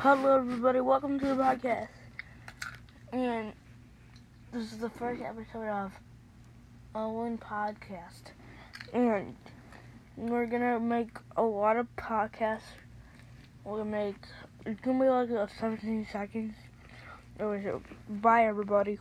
Hello, everybody. Welcome to the podcast. And this is the first episode of Owen Podcast. And we're gonna make a lot of podcasts. We're gonna make it's gonna be like a 17 seconds. Uh, bye, everybody.